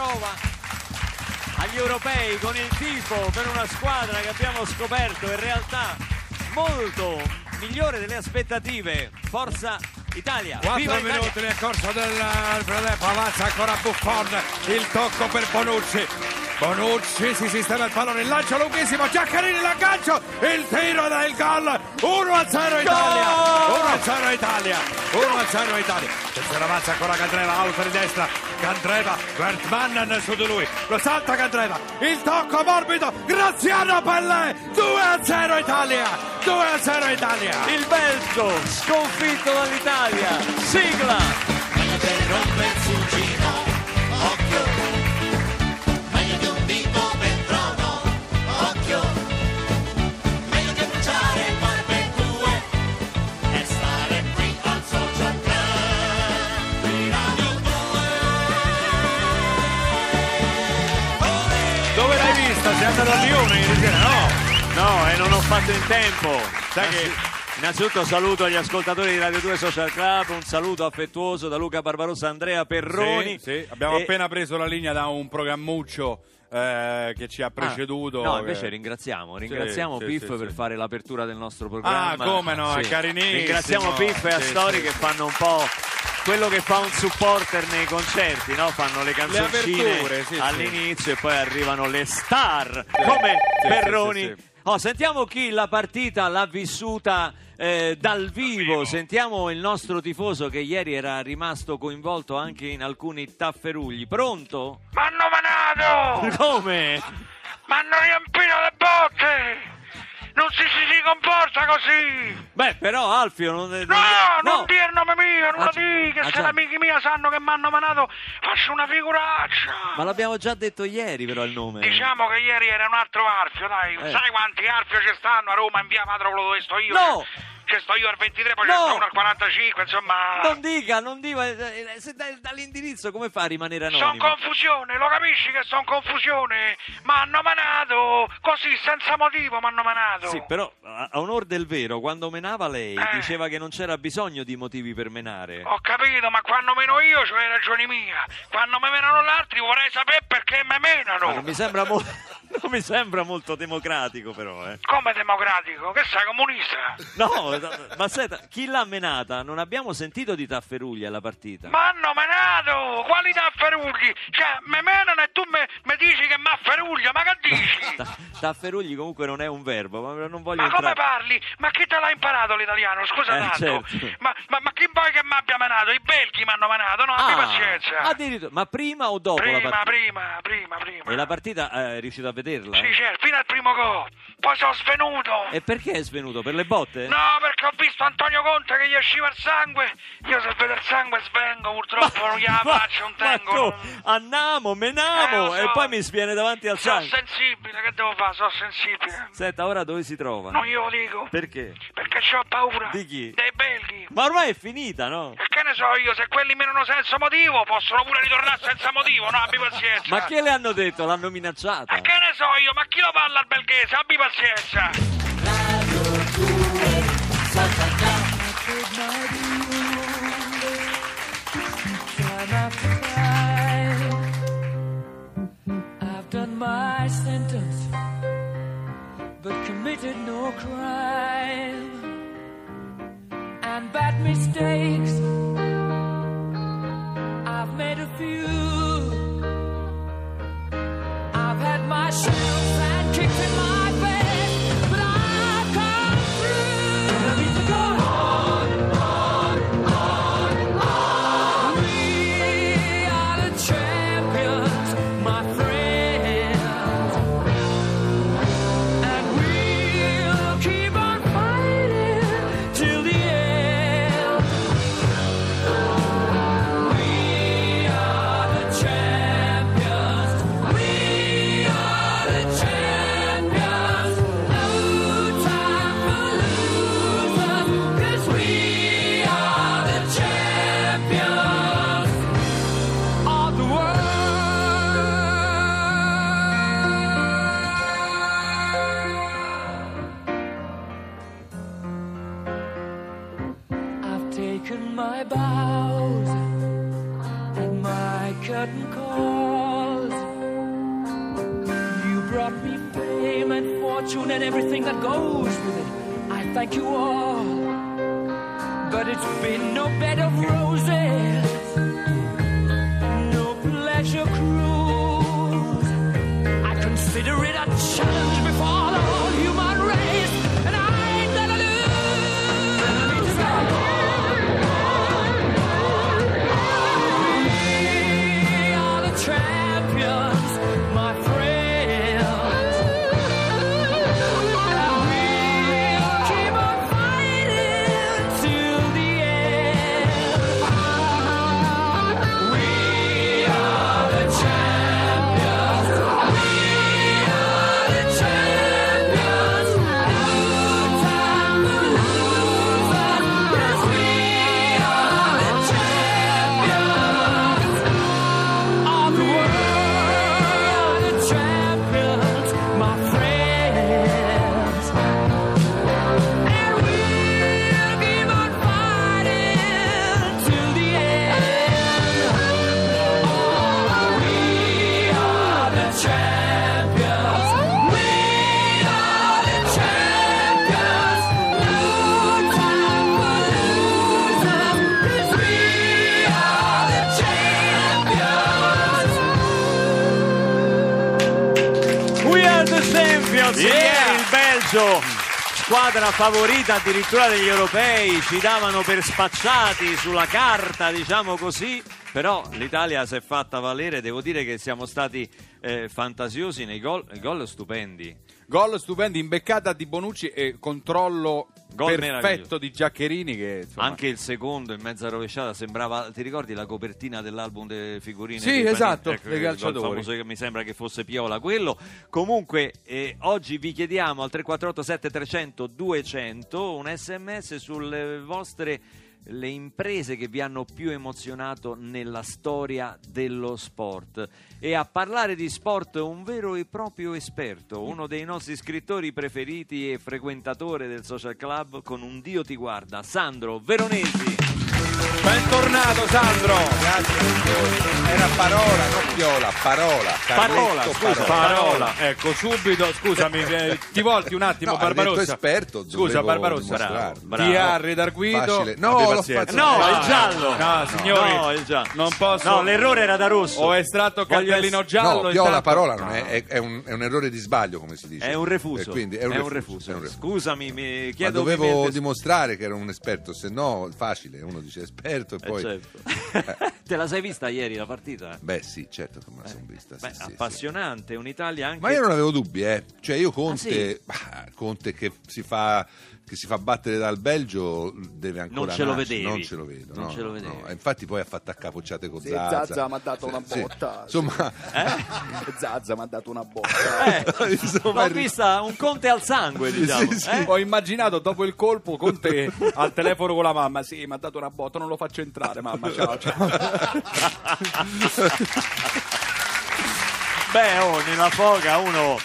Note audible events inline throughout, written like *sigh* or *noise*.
ritrova agli europei con il tifo per una squadra che abbiamo scoperto in realtà molto migliore delle aspettative. Forza Italia! 4 Viva Italia! minuti nel corso del primo tempo, avanza ancora Buffon, il tocco per Bonucci. Bonucci si sistema il pallone, il lancio lunghissimo, Giaccarini l'aggancio, il tiro del gol, 1 a 0 Italia, 1 a 0 Italia, 1 a 0 Italia. Attenzione avanza ancora Candreva, alza di destra, Candreva, Gert Mannen su di lui, lo salta Candreva, il tocco morbido, Graziano Pellè, 2 a 0 Italia, 2 a 0 Italia. Il Belgio sconfitto dall'Italia. Sigla! Sera? No! No, e non ho fatto in tempo. Sai che- Innanzitutto saluto gli ascoltatori di Radio 2 Social Club, un saluto affettuoso da Luca Barbarossa Andrea Perroni. Sì, sì, abbiamo E- appena preso la linea da un programmuccio eh, che ci ha preceduto. Ah, no, che- invece ringraziamo, ringraziamo sì, Piff sì, per sì. fare l'apertura del nostro programma. Ah, come no, è carinissimo. Ringraziamo Piff e Sì, Astori sì. che fanno un po' quello che fa un supporter nei concerti, no? Fanno le canzoncine aperture, sì, sì. all'inizio e poi arrivano le star come sì, Perroni. sì, sì. Oh, sentiamo chi la partita l'ha vissuta eh, dal vivo, sentiamo il nostro tifoso che ieri era rimasto coinvolto anche in alcuni tafferugli. Pronto? M'hanno manato! Come? M'hanno riempito le botte! Non si, si, si comporta così! Beh, però Alfio non... No, non dire il nome mio, non Ah, lo dica, Ah, se già. le amiche mie sanno che m'hanno manato faccio una figuraccia! Ma l'abbiamo già detto ieri però il nome. Diciamo che ieri era un altro Arfio, dai, Eh. sai quanti Arfio ci stanno a Roma in via Patropolo dove sto io? No! Ci sto io al 23, poi No! sto uno al 45, insomma... Non dica, non dica, eh, eh, se dai- dall'indirizzo come fa a rimanere Sono anonimo? confusione, lo capisci che sono confusione? M'hanno manato, così senza motivo m'hanno manato. Sì, però a a onor del vero, quando menava lei Eh. diceva che non c'era bisogno di motivi per menare. Ho capito, ma quando meno io c'ho le ragioni mie. Quando me menano gli altri vorrei sapere perché me menano. Ma non mi sembra, mo- *laughs* non *laughs* mi sembra molto democratico però, eh. Come democratico? Che sei comunista? No, ma senta, chi l'ha menata? Non abbiamo sentito di Tafferugli alla partita. M'hanno menato! Quali tafferugli? Cioè, me menano e tu me, me dici che m'afferuglia, ma che dici? *laughs* Ta- Tafferugli comunque non è un verbo, ma non voglio Ma come entrare... parli? Ma chi te l'ha imparato l'italiano? Scusa Eh, tanto. certo. Ma, ma, ma chi vuoi che mi abbia menato? I belghi mi hanno menato, no? Abbi pazienza. addirittura, ma prima o dopo la prima, partita? prima, prima, prima. E la partita eh, è riuscito a vederla? Sì, certo, fino al primo gol. Poi sono svenuto. E perché è svenuto? Per le botte? No, perché ho visto Antonio Conte che gli usciva il sangue. Io se vedo il sangue svengo, purtroppo non gliela *laughs* Ma- faccio, non ma tengo. co- non- Annamo, menamo Eh, so. e poi mi sviene davanti al Sono sangue. sensibile, che devo fare? Sono sensibile. Senta, ora dove si trova? Non glielo dico. Perché? Perché ho paura. Di chi? Dei belghi. Ma ormai è finita, no? E che ne so io, se quelli menano senza motivo, possono pure ritornare senza motivo, no? Abbi pazienza. Ma che le hanno detto? L'hanno minacciata? Ma che ne so io, ma chi lo parla al belghese? Abbi pazienza. I've done my sentence, but committed no crime. And bad mistakes, squadra favorita addirittura degli europei, ci davano per spacciati sulla carta, diciamo così. Però l'Italia si è fatta valere, devo dire che siamo stati eh, fantasiosi nei gol, gol stupendi. Gol stupendi, imbeccata di Bonucci e controllo Gol perfetto di Giaccherini che insomma, Anche il secondo in mezza rovesciata sembrava, ti ricordi la copertina dell'album delle figurine? Sì, esatto, Ecco, dei calciatori. famoso che mi sembra che fosse Piola quello. Comunque eh, oggi vi chiediamo al 348 7300 200 un sms sulle vostre le imprese che vi hanno più emozionato nella storia dello sport e a parlare di sport un vero e proprio esperto, uno dei nostri scrittori preferiti e frequentatore del social club con un Dio ti guarda, Sandro Veronesi. Bentornato Sandro Era parola, non viola, parola. Parola, scusa, Parola, ecco subito, scusami, *laughs* eh, ti volti un attimo No, Barbarossa. esperto, Scusa Barbarossa, dimostrarlo. Bravo. chi ha redarguito? Facile. No, fatto- No, il giallo. No, signori, No, il giallo. non posso. No, l'errore era da rosso. Ho estratto ess- giallo. No, viola parola non No. è, è- è un, è un errore di sbaglio, come si dice. È un refuso. E quindi è un refuso. è un refuso. Scusami, mi Ma chiedo dovevo umilmente- dimostrare che ero un esperto, se no facile, uno dice esperto e Eh, poi... certo. Te la sei vista ieri la partita? Beh sì, certo che me la sono vista. sì, Beh, sì, sì. appassionante, un'Italia anche Ma io non avevo dubbi, eh. Cioè io Conte, Ah, Conte che si fa che si fa battere dal Belgio deve ancora Non ce lo nascere. vedevi. non ce lo vedo Non no, ce lo vedevi. no. Infatti poi ha fatto accapocciate con Sì, Zazza Zazza mi ha dato una Sì. botta. insomma Zazza mi ha dato una botta. Eh, *laughs* insomma, l'ho vista un conte al sangue, diciamo. sì. eh? Ho immaginato dopo il colpo con te al telefono con la mamma. Sì, mi ha dato una botta, non lo faccio entrare, mamma. Ciao, ciao. Beh, oh, nella foga uno...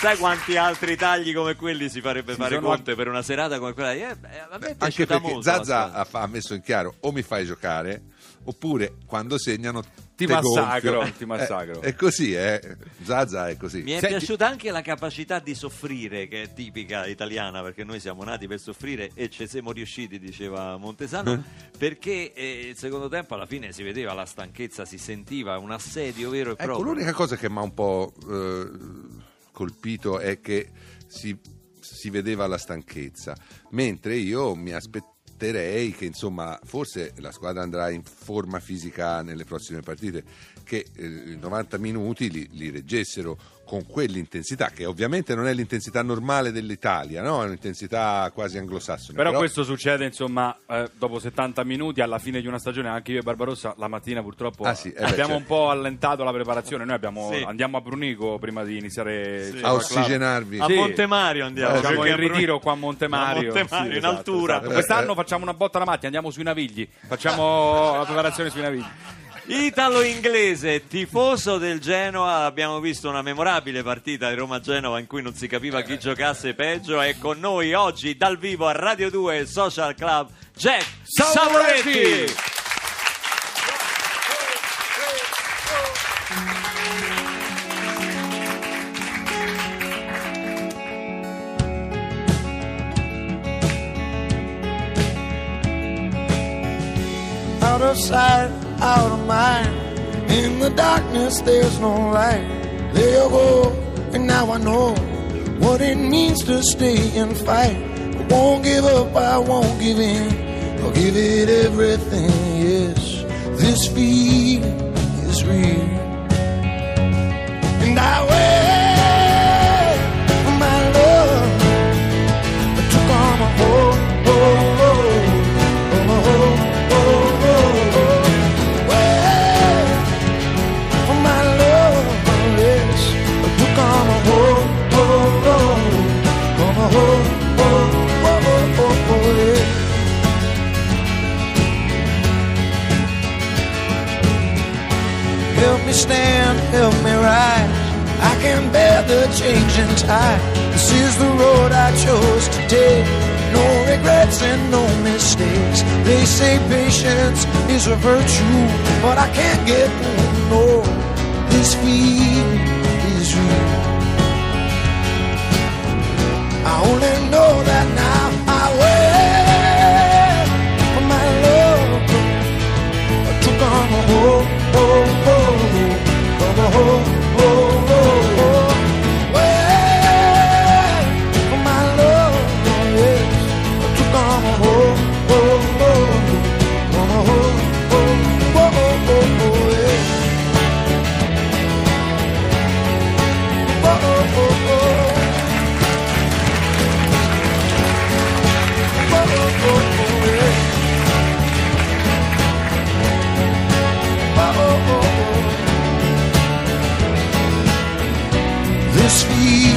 Sai quanti altri tagli come quelli si farebbe fare sono- Conte per una serata come quella? di? Eh, è anche perché molto Zazza ha, fa- ha messo in chiaro o mi fai giocare oppure quando segnano Ti massacro, gonfio. ti massacro. Eh, è così eh. Zazza è così Mi è Senti- piaciuta anche la capacità di soffrire, che è tipica italiana, perché noi siamo nati per soffrire e ci siamo riusciti, diceva Montesano, perché eh, il secondo tempo alla fine si vedeva la stanchezza, si sentiva un assedio vero e Ecco, proprio. l'unica cosa che mi ha un po' eh, colpito è che si, si vedeva la stanchezza, mentre io mi aspetterei che insomma forse la squadra andrà in forma fisica nelle prossime partite, che eh, i 90 minuti li, li reggessero con quell'intensità, che ovviamente non è l'intensità normale dell'Italia, no? è un'intensità quasi anglosassone. Però questo succede, insomma, eh, dopo 70 minuti, alla fine di una stagione. Anche io e Barbarossa la mattina purtroppo Ah, sì, eh beh, abbiamo certo. un po' allentato la preparazione. Noi abbiamo- Sì. andiamo a Brunico prima di iniziare il a ossigenarvi. A Sì. Montemario andiamo. Perché in ritiro qua a Montemario. *laughs* A Montemario, Sì, in esatto, altura. esatto. Quest'anno Eh, eh. facciamo una botta alla mattina, andiamo sui Navigli. Facciamo *laughs* la preparazione sui Navigli. Italo-inglese, tifoso del Genoa, abbiamo visto una memorabile partita di Roma-Genova in cui non si capiva chi giocasse peggio. È con noi oggi dal vivo a Radio 2 e Social Club Jack Savoretti. Out of sight. Out of mind. In the darkness, there's no light. There you go, and now I know what it means to stay and fight. I won't give up, I won't give in. I'll give it everything, yes. This feeling is real. Is a virtue, but I can't get. No, this feeling is real. his feet.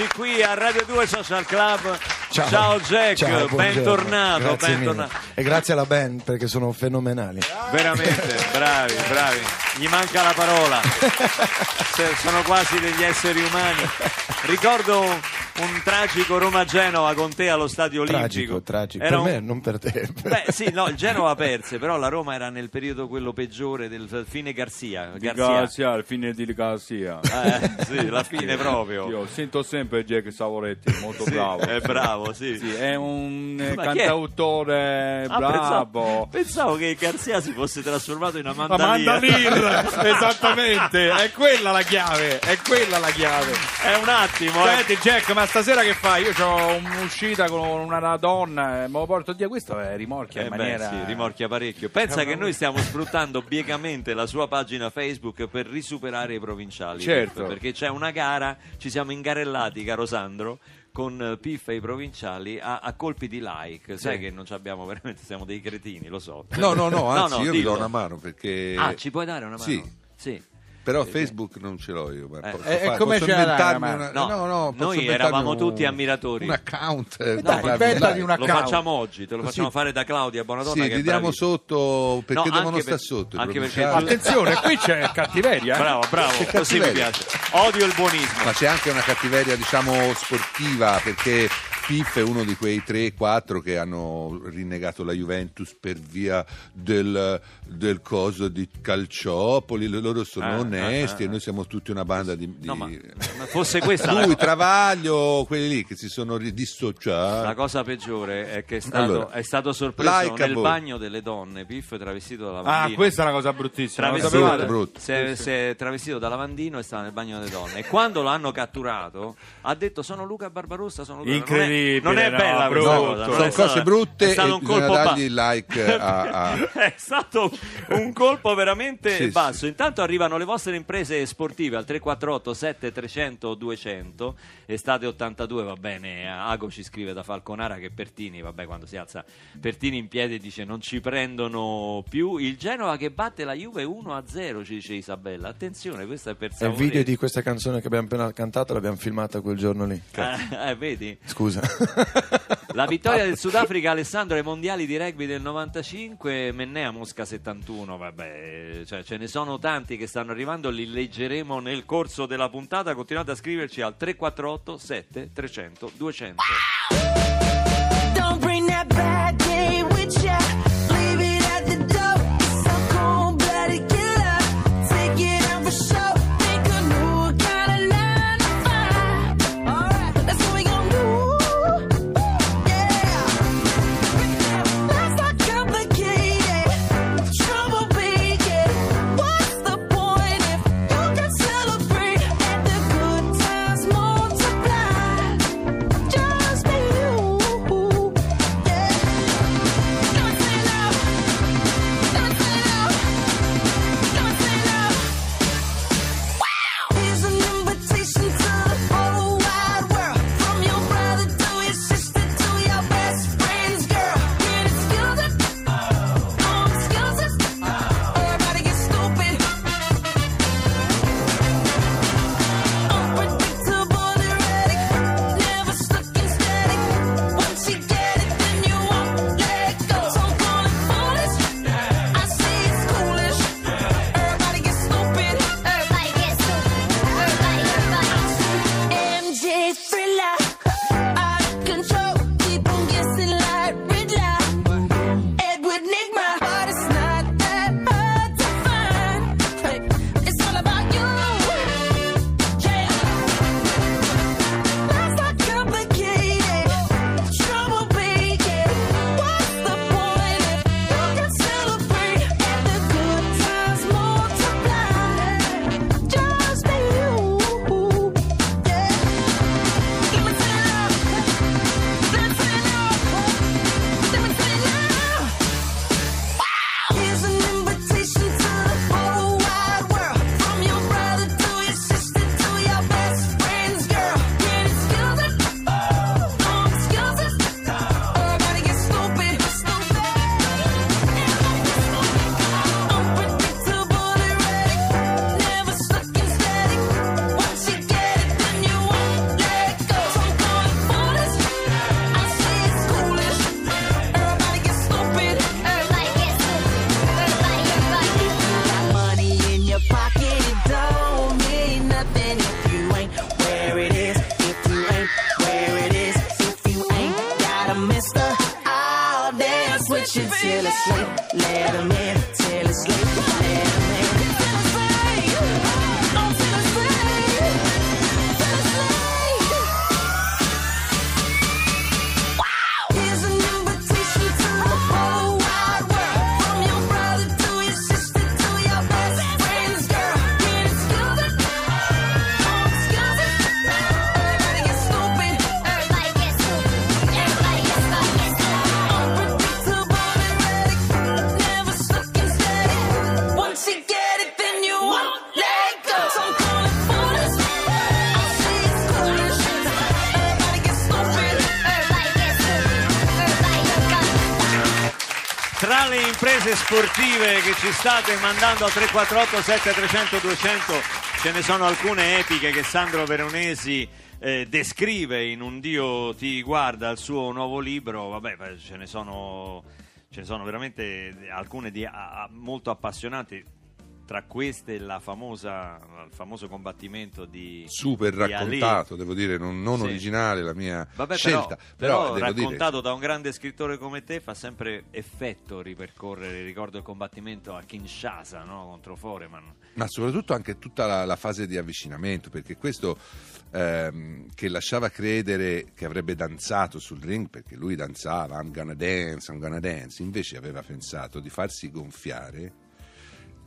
Trovarci qui a Radio 2 Social Club. Jack, Ciao, buongiorno. bentornato, Grazie bentornato. E grazie alla band perché sono fenomenali. Veramente, bravi, bravi. Gli manca la parola. *laughs* Sono quasi degli esseri umani. Ricordo un tragico Roma-Genova con te allo stadio olimpico. Tragico, tragico. Era per un- me, non per te. Beh, sì, no, il Genova perse, però la Roma era nel periodo quello peggiore del fine Garzia. Garzia. Garcia, il fine di Garcia. Eh, *laughs* sì, la fine proprio. Io sento sempre Jack Savoretti, molto Sì, bravo. È bravo, sì. Sì, è un eh, Ma chi è? cantautore Ah, bravo. Pensavo, pensavo che Garzia si fosse trasformato in una. Mandalir, *laughs* esattamente, è quella la chiave, è quella la chiave. È un attimo, eh. Senti Jack, ma stasera che fai? Io ho un'uscita con una donna, eh, me lo porto via, questo è rimorchia Eh in beh, maniera... sì, rimorchia parecchio. Pensa che noi stiamo sfruttando *laughs* biecamente la sua pagina Facebook per risuperare i provinciali. Certo. Perché c'è una gara, ci siamo ingarellati, caro Sandro, con eh, Piff e i provinciali a, a colpi di like. Sai che non ci abbiamo veramente, siamo dei cretini, lo so. No, no, no, *laughs* anzi io vi dillo. do una mano perché... Ah, ci puoi dare una mano? Sì. Sì. Però Facebook non ce l'ho io. Ma Eh, posso e- e fare- come posso inventarmi una no, no, posso noi eravamo un- tutti ammiratori. Un account. eh, Dai, dai. un Lo account. facciamo oggi, te lo facciamo Sì. fare da Claudia Bonadonna Sì, che ti diamo sotto perché No, devono anche stare per- sotto. anche perché. Attenzione, qui c'è *laughs* cattiveria. eh. Bravo, bravo, Che così mi cattiveria. piace. Odio il buonismo. Ma c'è anche una cattiveria, diciamo, sportiva, perché Piff è uno di quei 3-4 che hanno rinnegato la Juventus per via del, del coso di Calciopoli, loro sono Ah, onesti ah, ah, e noi siamo tutti una banda di... di- No, ma, ma fosse questa *laughs* la, Lui, Travaglio, quelli lì che si sono ri- dissociati. la cosa peggiore è che è stato, Allora, è stato sorpreso like nel bagno delle donne, Piff travestito da Ah, lavandino. questa è una cosa bruttissima. Travestito, sapevate? brutto. Si è, si è travestito da lavandino e stava nel bagno delle donne. E quando lo hanno catturato, ha detto: Sono Luca Barbarossa. Sono Luca. Incredibile, Non è, non è no, bella brutto. questa cosa. non Sono è stata- cose brutte è stato e un bisogna colpo ba- dargli like a- a- *laughs* è stato un colpo veramente Sì, basso. Intanto arrivano le vostre imprese sportive al 348 7300 200. Estate 82, va bene. Ago ci scrive da Falconara che Pertini, vabbè, quando si alza Pertini in piedi dice non ci prendono più. Il Genova che batte la Juve 1 a 0, ci dice Isabella. Attenzione, questo è per E il Savorese. video di questa canzone che abbiamo appena cantato l'abbiamo filmata quel giorno lì. Eh, eh, vedi? Scusa. La vittoria del Sudafrica Alessandro ai mondiali di rugby del 95, Mennea Mosca 71, vabbè, cioè, ce ne sono tanti che stanno arrivando, li leggeremo nel corso della puntata, continuate a scriverci al 348 7 300 200. Don't bring that bad sportive che ci state mandando al 348 7300 200 ce ne sono alcune epiche che Sandro Veronesi eh, descrive in Un Dio ti guarda il suo nuovo libro, vabbè ce ne sono, ce ne sono veramente alcune di, a- a- molto appassionanti. Tra queste la famosa, il famoso combattimento di super di Ali. raccontato, devo dire, non, non Sì. originale la mia Vabbè, scelta. però, però dire, raccontato da un grande scrittore come te fa sempre effetto ripercorrere, ricordo il combattimento a Kinshasa no? contro Foreman. ma soprattutto anche tutta la, la fase di avvicinamento, perché questo ehm, che lasciava credere che avrebbe danzato sul ring, perché lui danzava, I'm gonna dance, I'm gonna dance, invece aveva pensato di farsi gonfiare.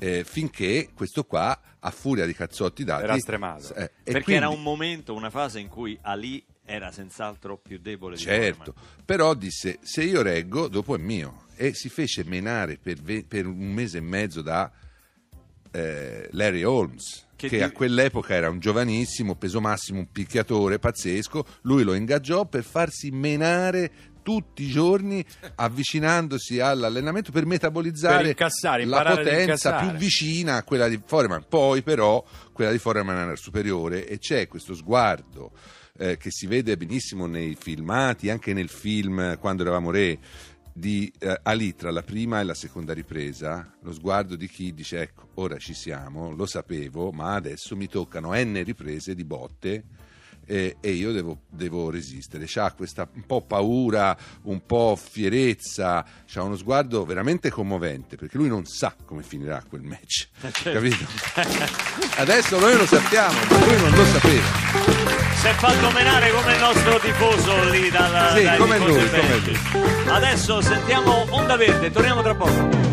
Eh, finché questo qua, a furia di cazzotti dati, Era stremato. eh, Perché quindi- era un momento, una fase in cui Ali era senz'altro più debole di Certo, Foreman. però disse se io reggo dopo è mio e si fece menare per, ve- per un mese e mezzo da eh, Larry Holmes Che che, di- a quell'epoca era un giovanissimo, peso massimo, un picchiatore pazzesco, lui lo ingaggiò per farsi menare tutti i giorni avvicinandosi all'allenamento per metabolizzare Per la potenza più vicina a quella di Foreman. Poi però quella di Foreman era superiore e c'è questo sguardo eh, che si vede benissimo nei filmati, anche nel film Quando eravamo re di eh, Ali tra la prima e la seconda ripresa, lo sguardo di chi dice ecco, ora ci siamo, lo sapevo, ma adesso mi toccano n riprese di botte eh, e io devo, devo resistere. C'ha questa un po' paura, un po' fierezza, c'ha uno sguardo veramente commovente perché lui non sa come finirà quel match, capito? Adesso noi lo sappiamo, ma lui non lo sapeva. Si è fatto menare come il nostro tifoso lì dalla, Sì, dai come lui, come belgi. Adesso sentiamo Onda Verde, torniamo tra poco.